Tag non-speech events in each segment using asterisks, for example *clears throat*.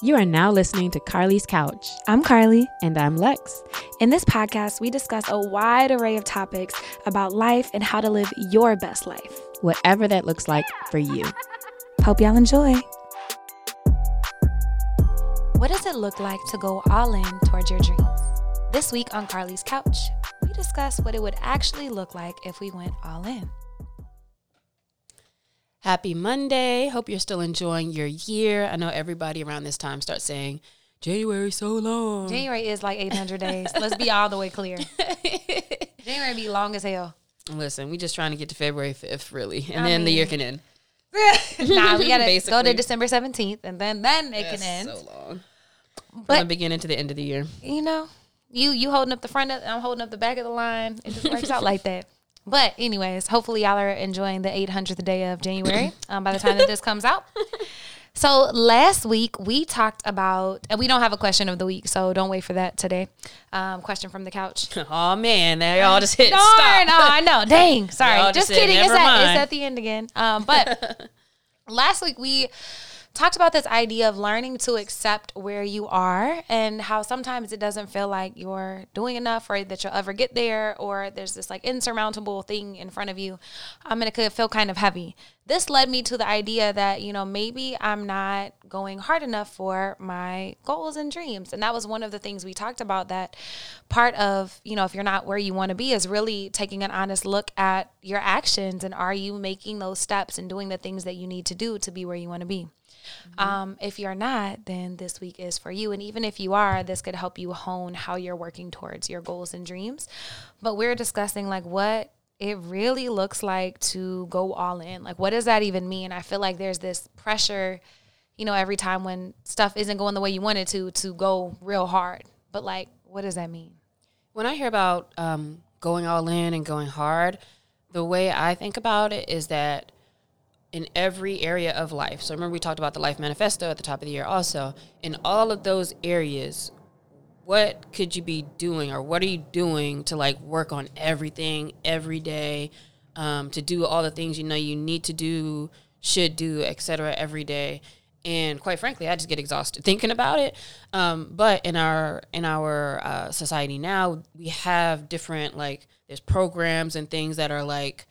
You are now listening to Carly's Couch. I'm Carly. And I'm Lex. In this podcast, we discuss a wide array of topics about life and how to live your best life, whatever that looks like for you. Hope y'all enjoy. What does it look like to go all in towards your dreams? This week on Carly's Couch, we discuss what it would actually look like if we went all in. Happy Monday. Hope you're still enjoying your year. I know everybody around this time starts saying, January so long. January is like 800 days. Let's be all the way clear. *laughs* January be long as hell. Listen, we just trying to get to February 5th, really. And I then mean, the year can end. *laughs* nah, we gotta go to December 17th and then then it That's can end. so long. But From the beginning to the end of the year. You know, you you holding up the front of, I'm holding up the back of the line. It just works out like that. But anyways, hopefully y'all are enjoying the 800th day of January *clears throat* um, by the time that this comes out. So last week we talked about, and we don't have a question of the week, so don't wait for that today. Um, question from the couch. *laughs* oh man, now y'all just hit Darn, stop. no, I know. *laughs* Dang, sorry. Just, just kidding. It's at, it's at the end again. Um, but *laughs* last week we talked about this idea of learning to accept where you are and how sometimes it doesn't feel like you're doing enough or that you'll ever get there or there's this like insurmountable thing in front of you. I mean, it could feel kind of heavy. This led me to the idea that, you know, maybe I'm not going hard enough for my goals and dreams. And that was one of the things we talked about that part of, you know, if you're not where you want to be is really taking an honest look at your actions and are you making those steps and doing the things that you need to do to be where you want to be. Mm-hmm. Um, if you're not, then this week is for you. And even if you are, this could help you hone how you're working towards your goals and dreams. But we're discussing like what it really looks like to go all in. Like, what does that even mean? I feel like there's this pressure, you know, every time when stuff isn't going the way you want it to, to go real hard. But like, what does that mean? When I hear about um, going all in and going hard, the way I think about it is that in every area of life. So remember we talked about the life manifesto at the top of the year also. In all of those areas, what could you be doing or what are you doing to like work on everything every day um, to do all the things you know you need to do, should do, etc. every day. And quite frankly, I just get exhausted thinking about it. Um, but in our in our uh, society now, we have different like there's programs and things that are like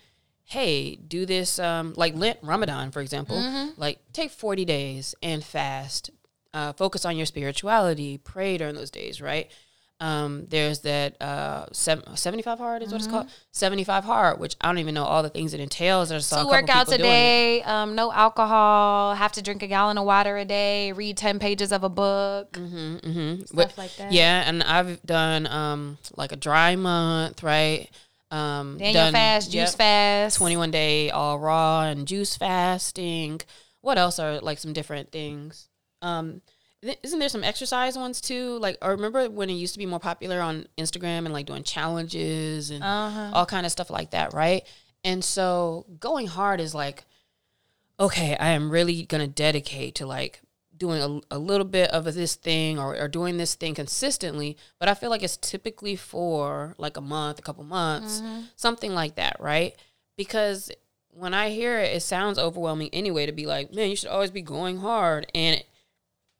hey, do this, um, like Lent, Ramadan, for example, mm-hmm. like take 40 days and fast, uh, focus on your spirituality, pray during those days, right? Um, there's that uh, 75 hard is what mm-hmm. it's called 75 hard which i don't even know all the things it entails there's two workouts a day um, no alcohol have to drink a gallon of water a day read 10 pages of a book mm-hmm, mm-hmm. stuff like that yeah and i've done um, like a dry month right um, Daniel done, fast, juice yep, fast, twenty one day all raw and juice fasting. What else are like some different things? Um, isn't there some exercise ones too? Like, I remember when it used to be more popular on Instagram and like doing challenges and uh-huh. all kind of stuff like that, right? And so going hard is like, okay, I am really gonna dedicate to like doing a, a little bit of this thing or, or doing this thing consistently, but I feel like it's typically for like a month, a couple months, mm-hmm. something like that, right? Because when I hear it, it sounds overwhelming anyway to be like, man, you should always be going hard. And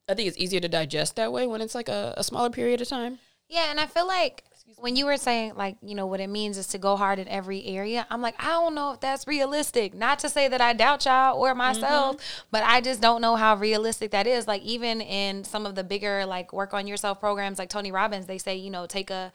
I think it's easier to digest that way when it's like a, a smaller period of time. Yeah, and I feel like when you were saying like you know what it means is to go hard in every area i'm like i don't know if that's realistic not to say that i doubt y'all or myself mm-hmm. but i just don't know how realistic that is like even in some of the bigger like work on yourself programs like tony robbins they say you know take a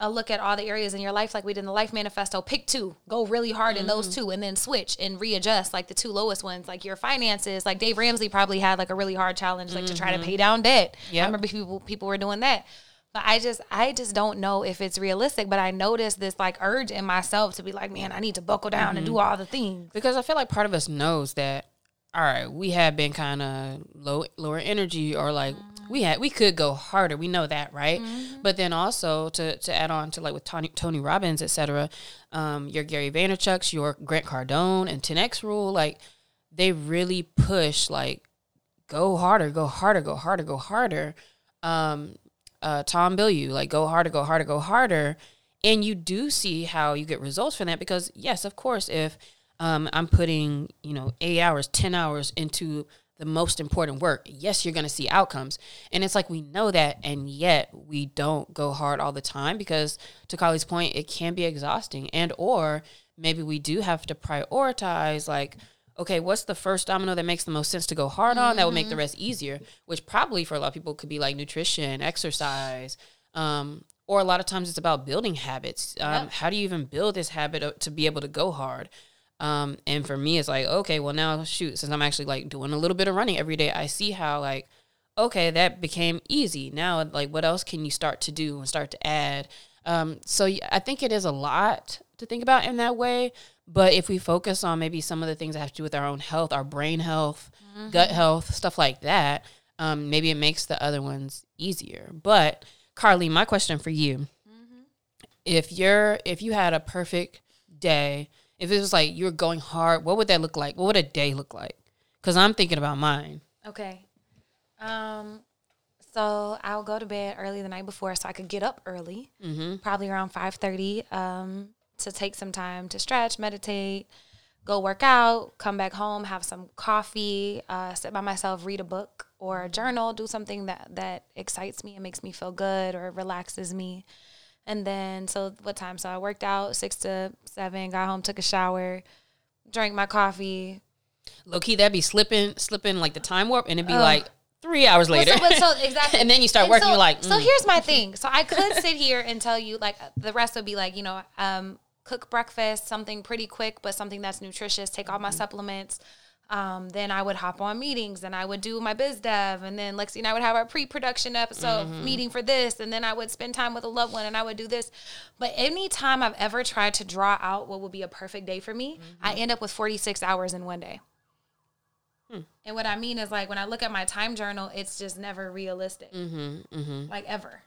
a look at all the areas in your life like we did in the life manifesto pick two go really hard mm-hmm. in those mm-hmm. two and then switch and readjust like the two lowest ones like your finances like dave ramsey probably had like a really hard challenge like mm-hmm. to try to mm-hmm. pay down debt yeah i remember people people were doing that but I just I just don't know if it's realistic. But I noticed this like urge in myself to be like, man, I need to buckle down mm-hmm. and do mm-hmm. all the things. Because I feel like part of us knows that all right, we have been kind of low lower energy or like mm-hmm. we had we could go harder. We know that, right? Mm-hmm. But then also to to add on to like with Tony Tony Robbins, etc. Um, your Gary Vaynerchuk's, your Grant Cardone, and 10x Rule, like they really push like go harder, go harder, go harder, go harder. Um, uh, Tom Bilyeu, like go harder, go harder, go harder. And you do see how you get results from that because, yes, of course, if um, I'm putting, you know, eight hours, 10 hours into the most important work. Yes, you're going to see outcomes. And it's like we know that and yet we don't go hard all the time because to Carly's point, it can be exhausting and or maybe we do have to prioritize like okay, what's the first domino that makes the most sense to go hard on mm-hmm. that will make the mm-hmm. rest easier, which probably for a lot of people could be like nutrition, exercise, um, or a lot of times it's about building habits. Um, yep. How do you even build this habit to be able to go hard? Um, and for me, it's like, okay, well, now shoot, since I'm actually like doing a little bit of running every day, I see how like, okay, that became easy. Now, like, what else can you start to do and start to add? Um, so I think it is a lot to think about in that way. But if we focus on maybe some of the things that have to do with our own health, our brain health, mm-hmm. gut health, stuff like that, um, maybe it makes the other ones easier. But Carly, my question for you: mm-hmm. If you're if you had a perfect day if it was like you were going hard, what would that look like? What would a day look like? Because I'm thinking about mine. Okay. Um. So I'll go to bed early the night before, so I could get up early, mm-hmm. probably around five thirty, um, to take some time to stretch, meditate, go work out, come back home, have some coffee, uh, sit by myself, read a book or a journal, do something that that excites me and makes me feel good or relaxes me. And then, so what time? So I worked out six to seven, got home, took a shower, drank my coffee. Low key, that'd be slipping, slipping like the time warp, and it'd be uh, like three hours later. Well, so, so, *laughs* exactly. and then you start and working, so, you're like, mm. so here's my thing. So I could sit here and tell you, like, the rest would be like, you know, um, cook breakfast, something pretty quick, but something that's nutritious, take all my mm-hmm. supplements um, then I would hop on meetings and I would do my biz dev. And then Lexi and I would have our pre production episode mm-hmm. meeting for this. And then I would spend time with a loved one and I would do this. But anytime I've ever tried to draw out what would be a perfect day for me, mm-hmm. I end up with 46 hours in one day. Hmm. And what I mean is, like, when I look at my time journal, it's just never realistic. Mm-hmm, mm-hmm. like, ever.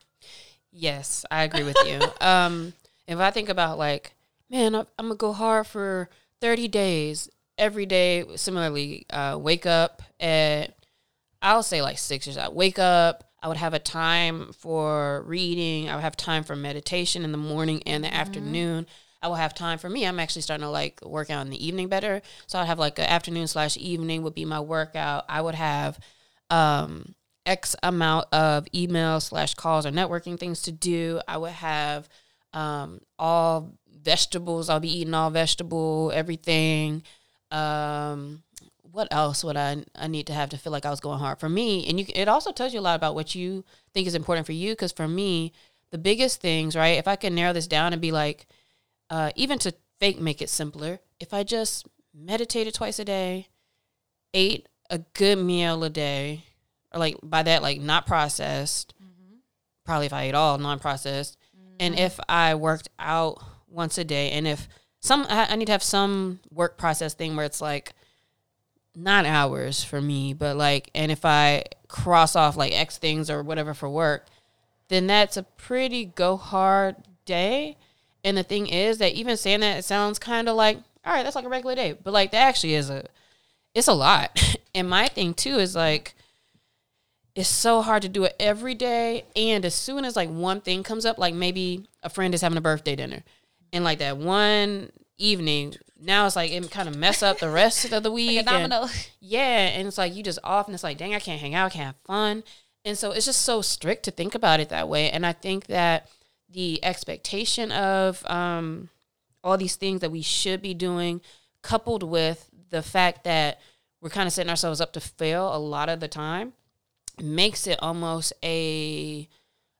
Yes, I agree with you. *laughs* um, if I think about, like, man, I'm going to go hard for 30 days every day. Similarly uh, wake up at i'll say like six or so wake up i would have a time for reading. I would have time for meditation in the morning and the mm-hmm. afternoon. I will have time for me. I'm actually starting to like work out in the evening better. So i'd have like an afternoon slash evening would be my workout. I would have um x amount of emails slash calls or networking things to do. I would have um all vegetables i'll be eating all vegetable everything um, what else would I I need to have to feel like I was going hard for me? And you, it also tells you a lot about what you think is important for you. Because for me, the biggest things, right? If I can narrow this down and be like, uh, even to fake make it simpler, if I just meditated twice a day, ate a good meal a day, or like by that like not processed, mm-hmm. probably if I ate all non processed, mm-hmm. and if I worked out once a day, and if some I need to have some work process thing where it's like not hours for me, but like, and if I cross off like X things or whatever for work, then that's a pretty go hard day. And the thing is that even saying that, it sounds kind of like, all right, that's like a regular day, but like that actually is a, it's a lot. *laughs* and my thing too is like, it's so hard to do it every day. And as soon as like one thing comes up, like maybe a friend is having a birthday dinner in like that one evening, now it's like it kind of mess up the rest of the week. like and, *laughs* yeah, and it's like you just off, and it's like, dang, I can't hang out, I can't have fun, and so it's just so strict to think about it that way. And I think that the expectation of um, all these things that we should be doing, coupled with the fact that we're kind of setting ourselves up to fail a lot of the time, makes it almost a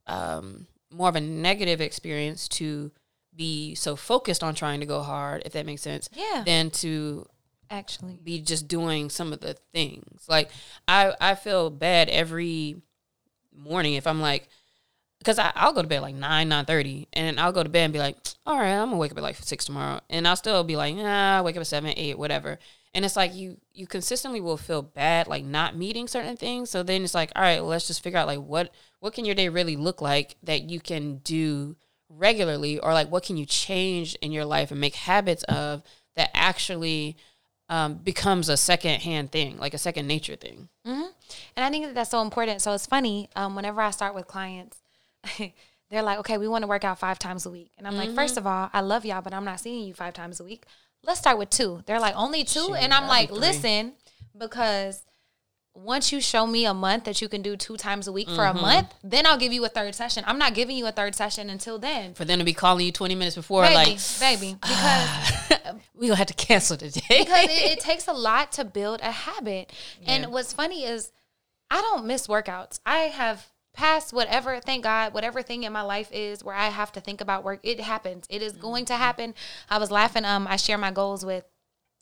um, more of a negative experience to be so focused on trying to go hard, if that makes sense. Yeah. Than to actually be just doing some of the things. Like I I feel bad every morning if I'm like because I'll go to bed like 9, 9.30 and I'll go to bed and be like, all right, I'm gonna wake up at like 6 tomorrow. And I'll still be like, nah, wake up at 7, 8, whatever. And it's like you you consistently will feel bad like not meeting certain things. So then it's like, all right, let's just figure out like what what can your day really look like that you can do regularly or like what can you change in your life and make habits of that actually um, becomes a second hand thing like a second nature thing? Mm-hmm. and i think that that's so important. So it's funny um, whenever i start with clients *laughs* they're like okay we want to work out five times a week. And i'm mm-hmm. like first of all i love y'all but i'm not seeing you five times a week. Let's start with two. They're like only two? And i'm like listen because once you show me a month that you can do two times a week for mm-hmm. a month, then I'll give you a third session. I'm not giving you a third session until then. For them to be calling you 20 minutes before, baby, like, baby, *sighs* because we gonna have to cancel today. because it, it, *laughs* takes a lot to build a habit. Yeah. And what's funny is I don't miss workouts. I have passed whatever, thank God, whatever thing in my life is where I have to think about work. It happens. It is going to mm-hmm. happen. I was laughing. Um, I share my goals with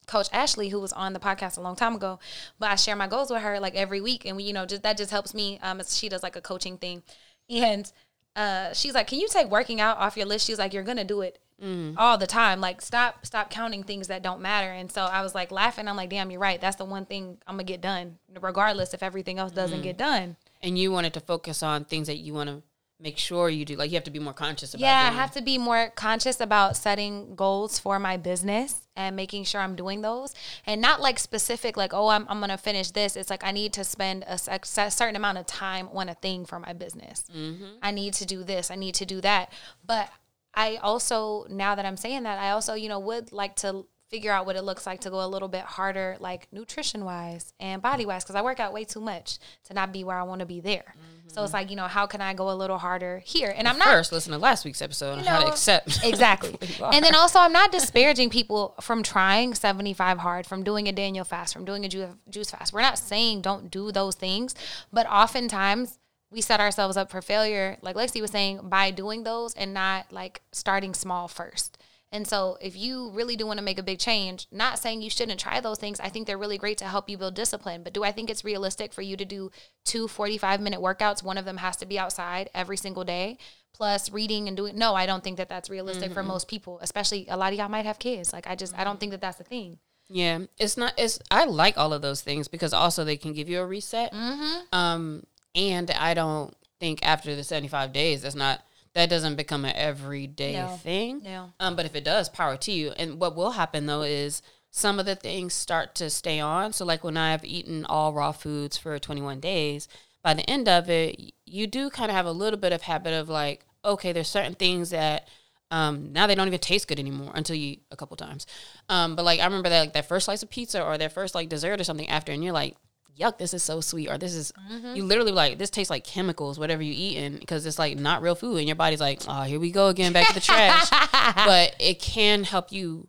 Coach Ashley, who was on the podcast a long time ago, but I share my goals with her like every week, and we, you know, just that just helps me. Um, she does like a coaching thing, and uh, she's like, "Can you take working out off your list?" She's like, "You're gonna do it mm. all the time. Like, stop, stop counting things that don't matter." And so I was like laughing. I'm like, "Damn, you're right. That's the one thing I'm gonna get done, regardless if everything else doesn't mm. get done." And you wanted to focus on things that you want to make sure you do like you have to be more conscious about yeah i have to be more conscious about setting goals for my business and making sure i'm doing those. And not like specific like oh i'm, I'm gonna finish this. It's like i need to spend a, a certain amount of time on a thing for my business. Mm-hmm. i need to do this. I need to do that. But i also now that i'm saying that i also you know would like to figure out what it looks like to go a little bit harder, like nutrition wise and body wise, because I work out way too much to not be where I want to be there. Mm-hmm. So it's like, you know, how can I go a little harder here? And well, I'm not first listen to last week's episode on know, how to accept *laughs* exactly. and then also, I'm not *laughs* disparaging people from trying 75 hard, from doing a Daniel fast, from doing a juice fast. We're not saying don't do those things, but oftentimes we set ourselves up for failure, like Lexi was saying, by doing those and not like starting small first. And so, if you really do want to make a big change, not saying you shouldn't try those things, I think they're really great to help you build discipline. But do I think it's realistic for you to do two 45 minute workouts? One of them has to be outside every single day, plus reading and doing. No, I don't think that that's realistic mm-hmm. for most people, especially a lot of y'all might have kids. Like, I just, I don't think that that's the thing. Yeah, it's not. It's I like all of those things because also they can give you a reset. Mm-hmm. Um, and I don't think after the seventy five days, that's not that doesn't become an everyday no. thing. No. Um, but if it does, power to you. And what will happen though is some of the things start to stay on. So like when I've eaten all raw foods for 21 days, by the end of it, you do kind of have a little bit of habit of like, okay, there's certain things that um, now they don't even taste good anymore until you eat a couple times. Um, but like I remember that like that first slice of pizza or that first like dessert or something after, and you're like, yuck, this is so sweet, or this is mm-hmm. you literally like this tastes like chemicals, whatever you eating, because it's like not real food, and your body's like, oh, here we go again, back to the trash. *laughs* but it can help you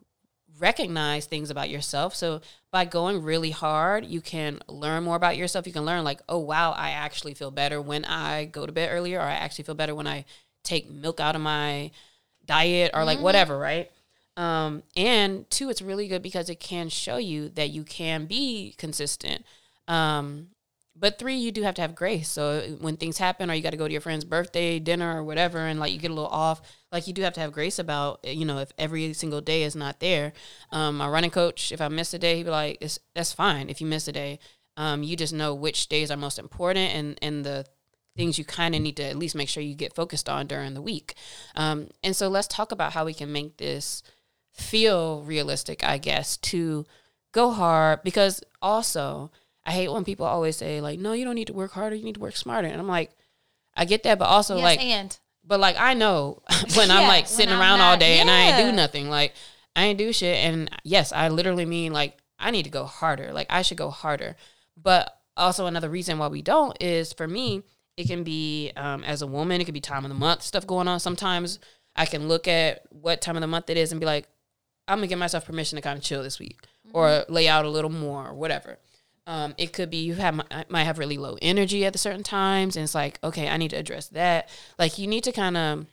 recognize things about yourself. So by going really hard, you can learn more about yourself. You can learn like, oh wow, I actually feel better when I go to bed earlier, or I actually feel better when I take milk out of my diet, or like mm-hmm. whatever, right? Um, and two, it's really good because it can show you that you can be consistent. Um, but three, you do have to have grace. So when things happen, or you got to go to your friend's birthday dinner or whatever, and like you get a little off, like you do have to have grace about, you know, if every single day is not there. Um, my running coach, if I miss a day, he'd be like, it's, "That's fine if you miss a day. Um, you just know which days are most important and and the things you kind of need to at least make sure you get focused on during the week. Um, and so let's talk about how we can make this feel realistic, I guess, to go hard because also I hate when people always say like, "No, you don't need to work harder. You need to work smarter." And I'm like, I get that, but also yes, like, and but like I know *laughs* when yeah, I'm like sitting around not, all day yeah. and I ain't do nothing. Like I ain't do shit. And yes, I literally mean like I need to go harder. Like I should go harder. But also another reason why we don't is for me, it can be um, as a woman, it could be time of the month stuff going on. Sometimes I can look at what time of the month it is and be like, I'm gonna give myself permission to kind of chill this week mm-hmm. or lay out a little more or whatever. Um, it could be you have might have really low energy at certain times, and it's like, okay, I need to address that. Like you need to kind of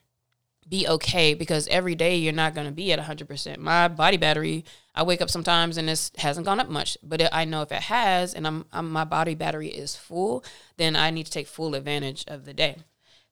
be okay because every day you're not going to be at 100%. My body battery, I wake up sometimes and this hasn't gone up much, but it, I know if it has and I'm, I'm my body battery is full, then I need to take full advantage of the day.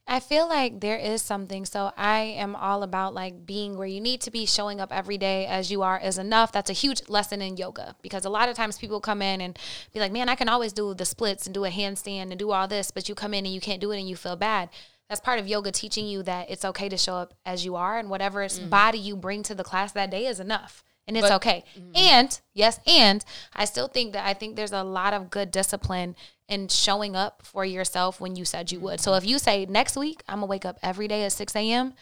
I feel like there is something. So I am all about like being where you need to be, showing up every day as you are is enough. That's a huge lesson in yoga because a lot of times people come in and be like, man, I can always do the splits and do a handstand and do all this, but you come in and you can't do it and you feel bad. That's part of yoga teaching you that it's okay to show up as you are and whatever mm. body you bring to the class that day is enough and it's but, okay. Mm-hmm. And yes, and I still think that I think there's a lot of good discipline in showing up for yourself when you said you would. So if you say next week I'm gonna wake up every day at 6 a.m.,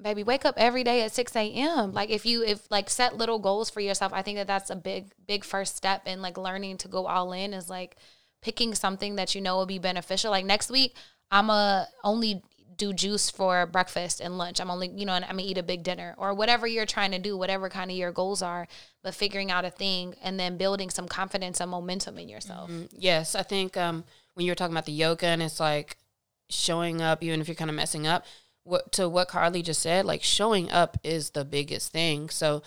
baby, wake up every day at 6 a.m. Like if you if like set little goals for yourself, I think that that's a big big first step in like learning to go all in. Is like picking something that you know will be beneficial. Like next week, I'm a only do juice for breakfast and lunch. I'm only, you know, and I'm gonna eat a big dinner or whatever you're trying to do, whatever kind of your goals are, but figuring out a thing and then building some confidence and momentum in yourself. Mm-hmm. Yes, I think um, when you're talking about the yoga and it's like showing up, even if you're kind of messing up, what to what Carly just said, like showing up is the biggest thing. So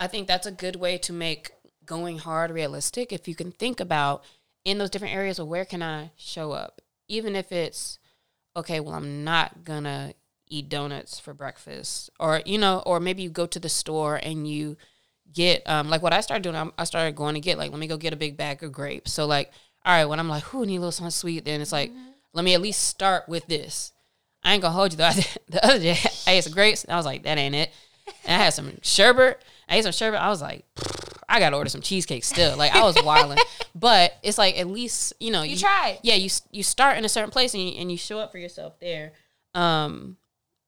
I think that's a good way to make going hard realistic. If you can think about in those different areas of where can I show up, even if it's okay, well, I'm not gonna eat donuts for breakfast, or you know, or maybe you go to the store and you get um like what I started doing. I started going to get like let me go get a big bag of grapes. So like, all right, when I'm like, who need a little something sweet, then it's like, mm-hmm. let me at least start with this. I ain't gonna hold you though. *laughs* the other day I ate some grapes. I was like, that ain't it. And I had some sherbet. I ate some sherbet. I was like, I gotta order some cheesecake still. Like I was wilding, *laughs* but it's like at least you know you, you try. Yeah, you you start in a certain place and you, and you show up for yourself there. Um,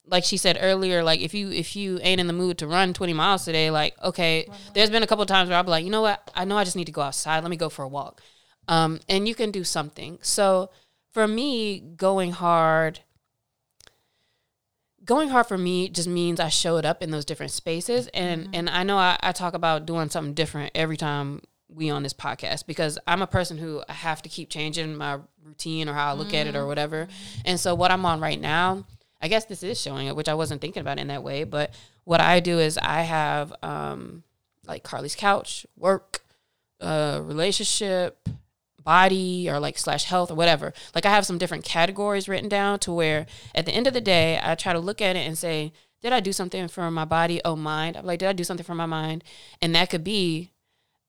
like she said earlier, like if you if you ain't in the mood to run twenty miles today, like okay, there's been a couple times where I'll be like, you know what, I know I just need to go outside. Let me go for a walk. Um, and you can do something. So for me, going hard going hard for me just means I showed up in those different spaces. And mm-hmm. and I know I, I talk about doing something different every time we on this podcast because I'm a person who I have to keep changing my routine or how I look mm-hmm. at it or mm-hmm. whatever. And so what I'm on right now, I guess this is showing up, which I wasn't thinking about in that way. But what I do is I have um like Carly's couch, work, uh, relationship, body or like slash health or whatever. Like I have some different categories written down to where at the end of the day, I try to look at it and say, did I do something for my body? Oh, mind. I'm like, did I do something for my mind? And that could be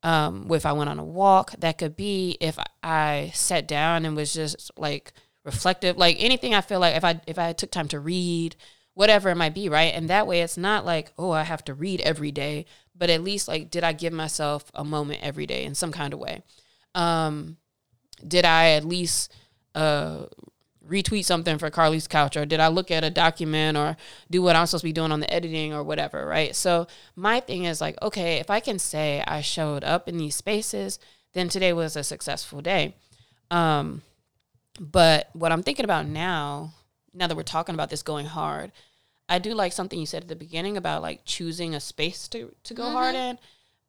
um, if I went on a walk. That could be if I sat down and was just like reflective, like anything I feel like if I if I took time to read, whatever it might be, right? And that way, it's not like oh I have to read every day, but at least like did I give myself a moment every day in some kind of way? Um, did I at least uh, retweet something for Carly's couch or did I look at a document or do what I'm supposed to be doing on the editing or whatever, right? So my thing is like, okay, if I can say I showed up in these spaces, then today was a successful day. Um, but what I'm thinking about now, now that we're talking about this going hard, I do like something you said at the beginning about like choosing a space to to go mm-hmm. hard in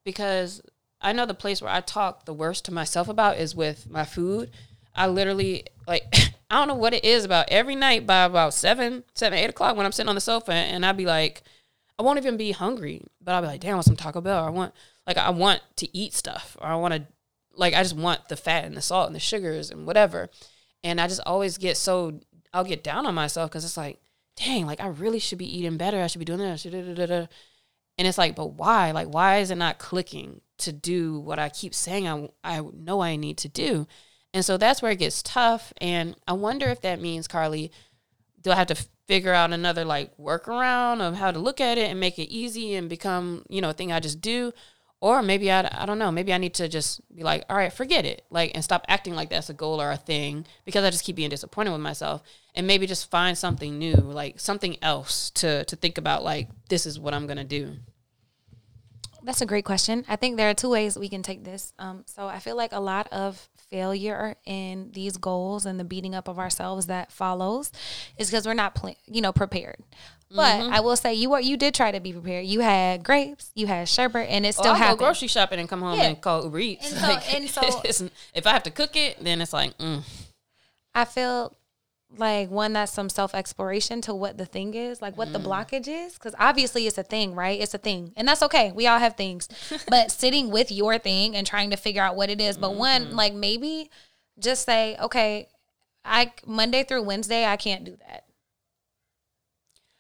because I know the place where I talk the worst to myself about is with my food. I literally like *laughs* I don't know what it is about every night by about seven, seven, eight o'clock when I'm sitting on the sofa and I'd be like, I won't even be hungry, but I'll be like, damn, I want some Taco Bell. I want like I want to eat stuff or I want to like I just want the fat and the salt and the sugars and whatever. And I just always get so I'll get down on myself because it's like, dang, like I really should be eating better. I should be doing that. And it's like, but why? Like, why is it not clicking? to do what I keep saying I, I know I need to do. And so that's where it gets tough. And I wonder if that means, Carly, do I have to figure out another like workaround of how to look at it and make it easy and become, you know, a thing I just do? Or maybe I, I don't know, maybe I need to just be like, all right, forget it. Like, and stop acting like that's a goal or a thing because I just keep being disappointed with myself and maybe just find something new, like something else to, to think about, like, this is what I'm going to do. That's a great question. I think there are two ways we can take this. Um, so I feel like a lot of failure in these goals and the beating up of ourselves that follows is because we're not, pl- you know, prepared. But mm-hmm. I will say you were you did try to be prepared. You had grapes, you had sherbet, and it still oh, happened. go grocery shopping and come home yeah. and call Uber Eats. And so, *laughs* like, and so *laughs* if I have to cook it, then it's like. Mm. I feel like one that's some self exploration to what the thing is, like what mm. the blockage is, because obviously it's a thing, right? It's a thing, and that's okay. We all have things, *laughs* but sitting with your thing and trying to figure out what it is. But mm-hmm. one, like maybe just say, okay, I Monday through Wednesday, I can't do that.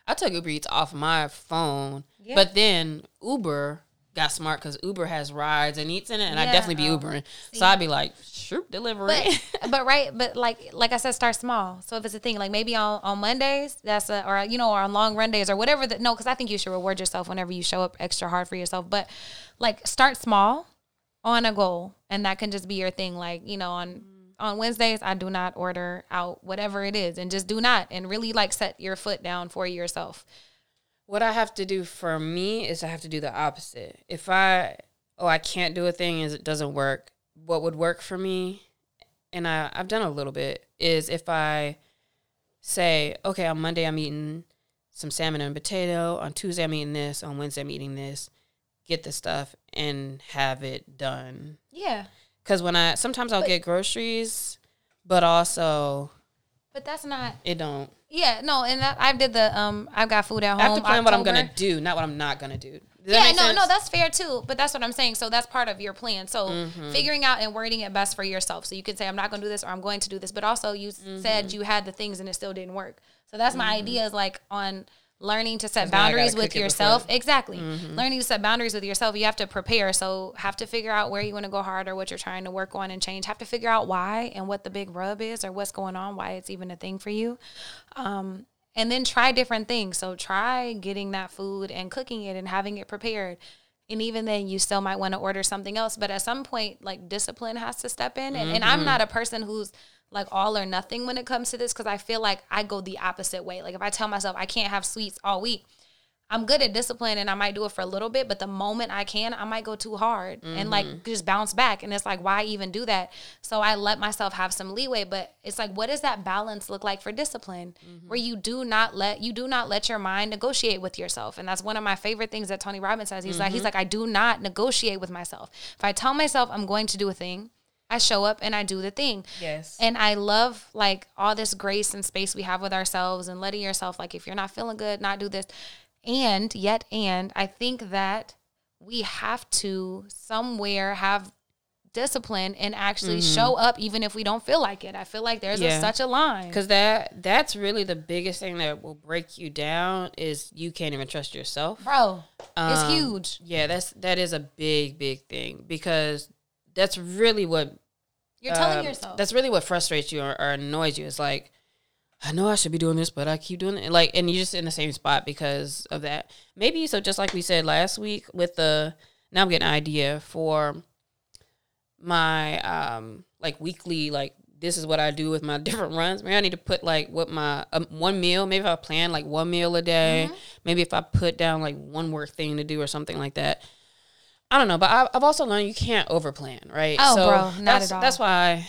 I took Uber Eats off my phone, yeah. but then Uber got smart because Uber has rides and eats in it, and yeah. I definitely be Ubering. See. So I'd be like, sure, delivery. But, *laughs* but, right, but like like I said, start small. So if it's a thing, like maybe on, on Mondays, that's a or you know, or on long run days or whatever. That no, because I think you should reward yourself whenever you show up extra hard for yourself. But like start small on a goal, and that can just be your thing. Like you know, on on Wednesdays, I do not order out whatever it is, and just do not, and really like set your foot down for yourself. What I have to do for me is I have to do the opposite. If I oh I can't do a thing is it doesn't work. What would work for me and I, I've done a little bit, is if I say, okay, on Monday I'm eating some salmon and potato, on Tuesday I'm eating this, on Wednesday I'm eating this, get the stuff and have it done. Yeah. Because when I sometimes I'll but, get groceries, but also. But that's not. It don't. Yeah, no, and that, I did the um. I've got food at home. I have to plan October. what I'm gonna do, not what I'm not gonna do. yeah, no, sense? no, that's fair too. But that's what I'm saying. So that's part of your plan. So mm-hmm. figuring out and wording it best for yourself. So you can say, I'm not gonna do this or I'm going to do this. But also, you mm-hmm. said you had the things and it still didn't work. So that's my mm-hmm. idea. Is like on learning to set boundaries with yourself. Exactly. Mm-hmm. Learning to set boundaries with yourself. You have to prepare. So have to figure out where you want to go harder, what you're trying to work on and change. Have to figure out why and what the big rub is or what's going on, why it's even a thing for you. Um, and then try different things. So try getting that food and cooking it and having it prepared. And even then, you still might want to order something else. But at some point, like discipline has to step in. And, mm-hmm. and I'm mm-hmm. not a person who's like all or nothing when it comes to this because I feel like I go the opposite way. Like if I tell myself I can't have sweets all week, I'm good at discipline and I might do it for a little bit, but the moment I can, I might go too hard mm-hmm. and like mm-hmm. just bounce back. And it's like, why even do that? So I let myself have some leeway. But it's like, what does that balance look like for discipline? Mm-hmm. Where you do not let you do not let your mind negotiate with yourself. And that's one of my favorite things that Tony Robbins says. He's mm-hmm. like, he's mm-hmm. like, I do not negotiate with myself. If I tell myself I'm going to do a thing, I show up and I do the thing. Yes. And I love like all this grace and space we have with ourselves and letting yourself like if you're not feeling good, not do this. And yet and I think that we have to somewhere have discipline and actually mm-hmm. show up even if we don't feel like it. I feel like there's yeah. a, such a line. Cuz that that's really the biggest thing that will break you down is you can't even trust yourself. Bro, um, it's huge. Yeah, that's that is a big big thing because that's really what you're telling um, yourself. That's really what frustrates you or, or, annoys you. It's like, I know I should be doing this, but I keep doing it. Like, and you're just in the same spot because of that. Maybe so. Just like we said last week with the now I'm getting an idea for my um like weekly like this is what I do with my *laughs* different runs. Maybe I need to put like what my um, one meal. Maybe if I plan like one meal a day. Mm-hmm. Maybe if I put down like one work thing to do or something like that. I don't know, but I, have also learned you can't overplan, right? Oh, so bro, not at all. That's why. I,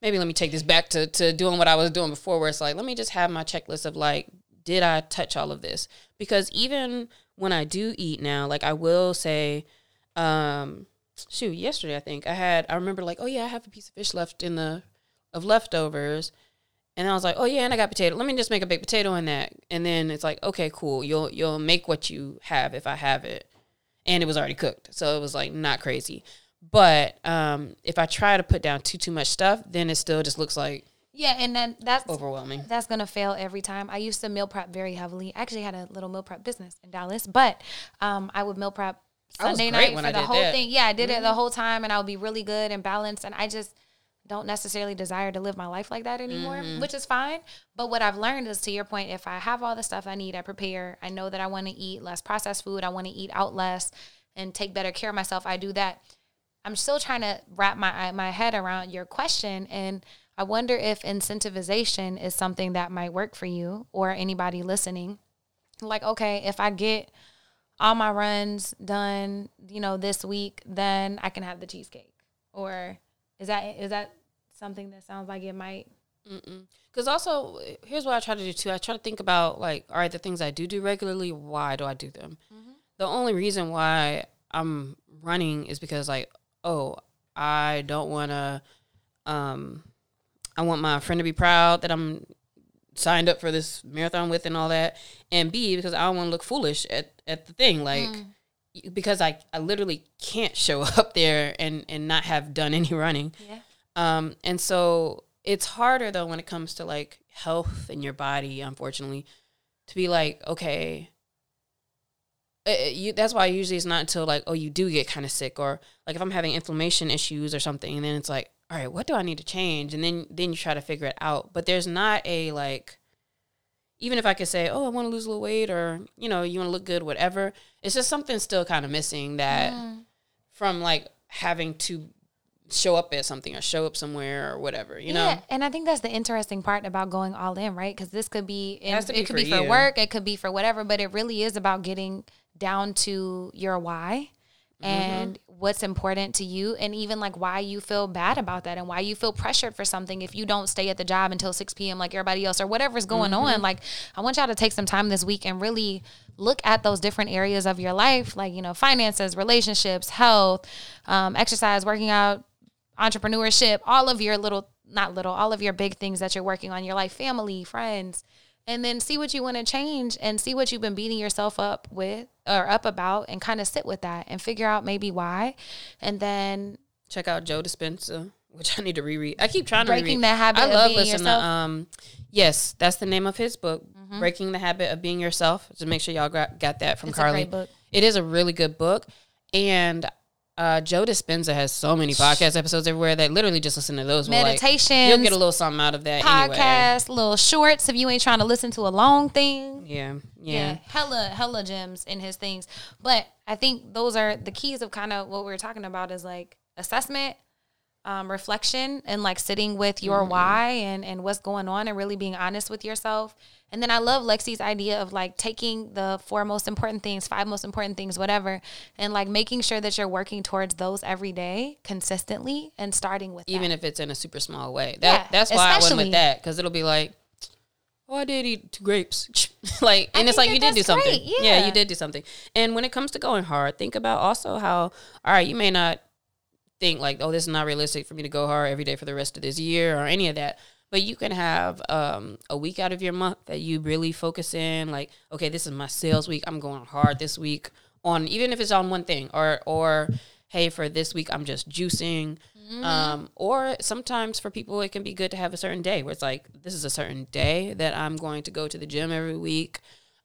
maybe let me take this back to to doing what I was doing before, where it's like, let me just have my checklist of like, did I touch all of this? Because even when I do eat now, like I will say, um, shoot, yesterday I think I had, I remember like, oh yeah, I have a piece of fish left in the of leftovers. And I was like, oh yeah, and I got potato. Let me just make a baked potato in that. And then it's like, okay, cool. You'll you'll make what you have if I have it and it was already cooked. So it was like not crazy. But um, if I try to put down too too much stuff, then it still just looks like yeah, and then that's overwhelming. That's gonna fail every time. I used to meal prep very heavily. I actually had a little meal prep business in Dallas, but um, I would meal prep Sunday night for the whole that. thing. Yeah, I did mm-hmm. it the mm-hmm. whole time, and I would be really good and balanced. And I just don't necessarily desire to live my life like that anymore, mm-hmm. which is fine. But what I've learned is to your point, if I have all the stuff I need, I prepare. I know that I want to eat less processed food. I want to eat out less and take better care of myself. I do that. I'm still trying to wrap my my head around your question and I wonder if incentivization is something that might work for you or anybody listening. Like, okay, if I get all my runs done, you know, this week, then I can have the cheesecake. Or is that is that something that sounds like it might. Because also, here's what I try to do too. I try to think about like, all right, the things I do do regularly. Why do I do them? Mm-hmm. The only reason why I'm running is because like, oh, I don't want to. Um, I want my friend to be proud that I'm signed up for this marathon with and all that, and B because I don't want to look foolish at at the thing like. Mm because I, I literally can't show *laughs* up there and, and not have done any running. Yeah. Um, and so it's harder though when it comes to like health in your body, unfortunately, to be like, okay, uh, uh, you, that's why usually it's not until like, oh, you do get kind of sick or like if I'm having inflammation issues or something, and then it's like, all right, what do I need to change? And then then you try to figure it out. But there's not a like even if I could say, oh, I want to lose a little weight or, you know, you want to look good, whatever, it's just something still kind of missing that mm. from like having to show up at something or show up somewhere or whatever, you yeah, know? And I think that's the interesting part about going all in, right? Because this could be, in, it, it could be for you. work, it could be for whatever, but it really is about getting down to your why and mm-hmm. what's important to you and even like why you feel bad about that and why you feel pressured for something if you don't stay at the job until 6 p.m. like everybody else or whatever's going mm-hmm. on. Like I want y'all to take some time this week and really look at those different areas of your life, like, you know, finances, relationships, health, um, exercise, working out, entrepreneurship, all of your little, not little, all of your big things that you're working on, your life, family, friends, and then see what you want to change and see what you've been beating yourself up with or up about and kind of sit with that and figure out maybe why. And then check out Joe Dispenza, which *laughs* I need to reread. I keep trying to breaking the habit. I love listening yourself. to um, yes, that's the name of his book, mm-hmm. Breaking the Habit of Being Yourself. Just make sure y'all got, got that from it's Carly. It is a really good book, and uh, Joe Dispenza has so many podcast episodes everywhere that literally just listen to those. Meditation. Like, you'll get a little something out of that. Podcast, anyway. little shorts if you ain't trying to listen to a long thing. Yeah, yeah, yeah. Hella, hella gems in his things. But I think those are the keys of kind of what we are talking about is like assessment, um, reflection, and like sitting with your mm-hmm. why and and what's going on, and really being honest with yourself and then I love Lexi's idea of like taking the four most important things, five most important things, whatever, and like making sure that you're working towards those every day consistently and starting with even that. if it's in a super small way. That yeah, that's why I went with that because it'll be like, oh, I did eat two grapes, *laughs* like, and I it's like you did do something. Yeah. yeah, you did do something. And when it comes to going hard, think about also how all right, you may not think like, oh, this is not realistic for me to go hard every day for the rest of this year or any of that. But you can have um, a week out of your month that you really focus in, like, okay, this is my sales week. I'm going hard this week on even if it's on one thing, or or hey, for this week I'm just juicing. Mm-hmm. Um, or sometimes for people it can be good to have a certain day where it's like this is a certain day that I'm going to go to the gym every week.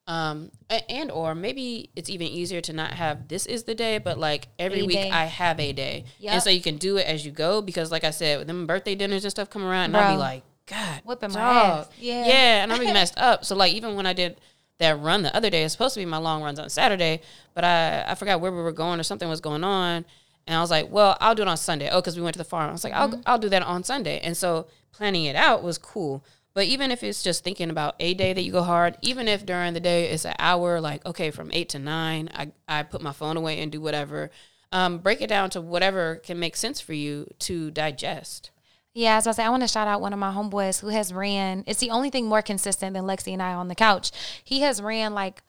Um, and or maybe it's even easier to not have this is the day, but like every a week day. I have a day, yep. and so you can do it as you go. Because like I said, with them birthday dinners and stuff come around, and Bro. I'll be like, God, whipping my ass. Yeah, yeah, and I'm be *laughs* messed up. So like even when I did that run the other day, it's supposed to be my long runs on Saturday, but I I forgot where we were going or something was going on, and I was like, well, I'll do it on Sunday. Oh, because we went to the farm. I was like, mm-hmm. I'll I'll do that on Sunday, and so planning it out was cool. But even if it's just thinking about a day that you go hard, even if during the day it's an hour, like okay, from eight to nine, I I put my phone away and do whatever. Um, break it down to whatever can make sense for you to digest. Yeah, as I say, I want to shout out one of my homeboys who has ran. It's the only thing more consistent than Lexi and I on the couch. He has ran like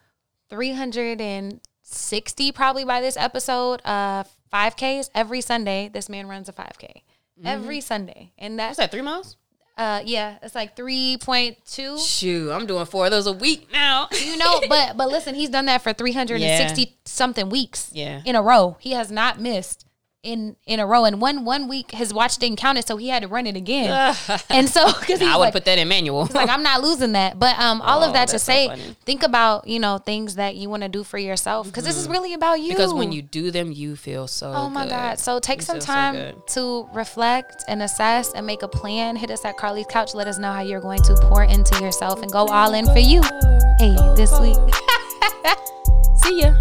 360 probably by this episode, uh, 5Ks every Sunday. This man runs a 5K mm-hmm. every Sunday, and that's that three miles. Uh, yeah, it's like three point two. Shoot, I'm doing four of those a week now. *laughs* you know, but but listen, he's done that for 360 yeah. something weeks. Yeah, in a row, he has not missed in in a row. And one one week his watch didn't count it so he had to run it again. *laughs* And so because I would like, put that in manual. he's like I'm not losing that. But um all oh, of that to say so think about you know things that you want to do for yourself because mm-hmm. this is mm-hmm. really about you. Because when you do them you feel so oh my good. god. So take you some time so to reflect and assess and make a plan. Hit us at Carly's couch. Let us know how you're going to pour into yourself and go all in for you. Hey this week. *laughs* See ya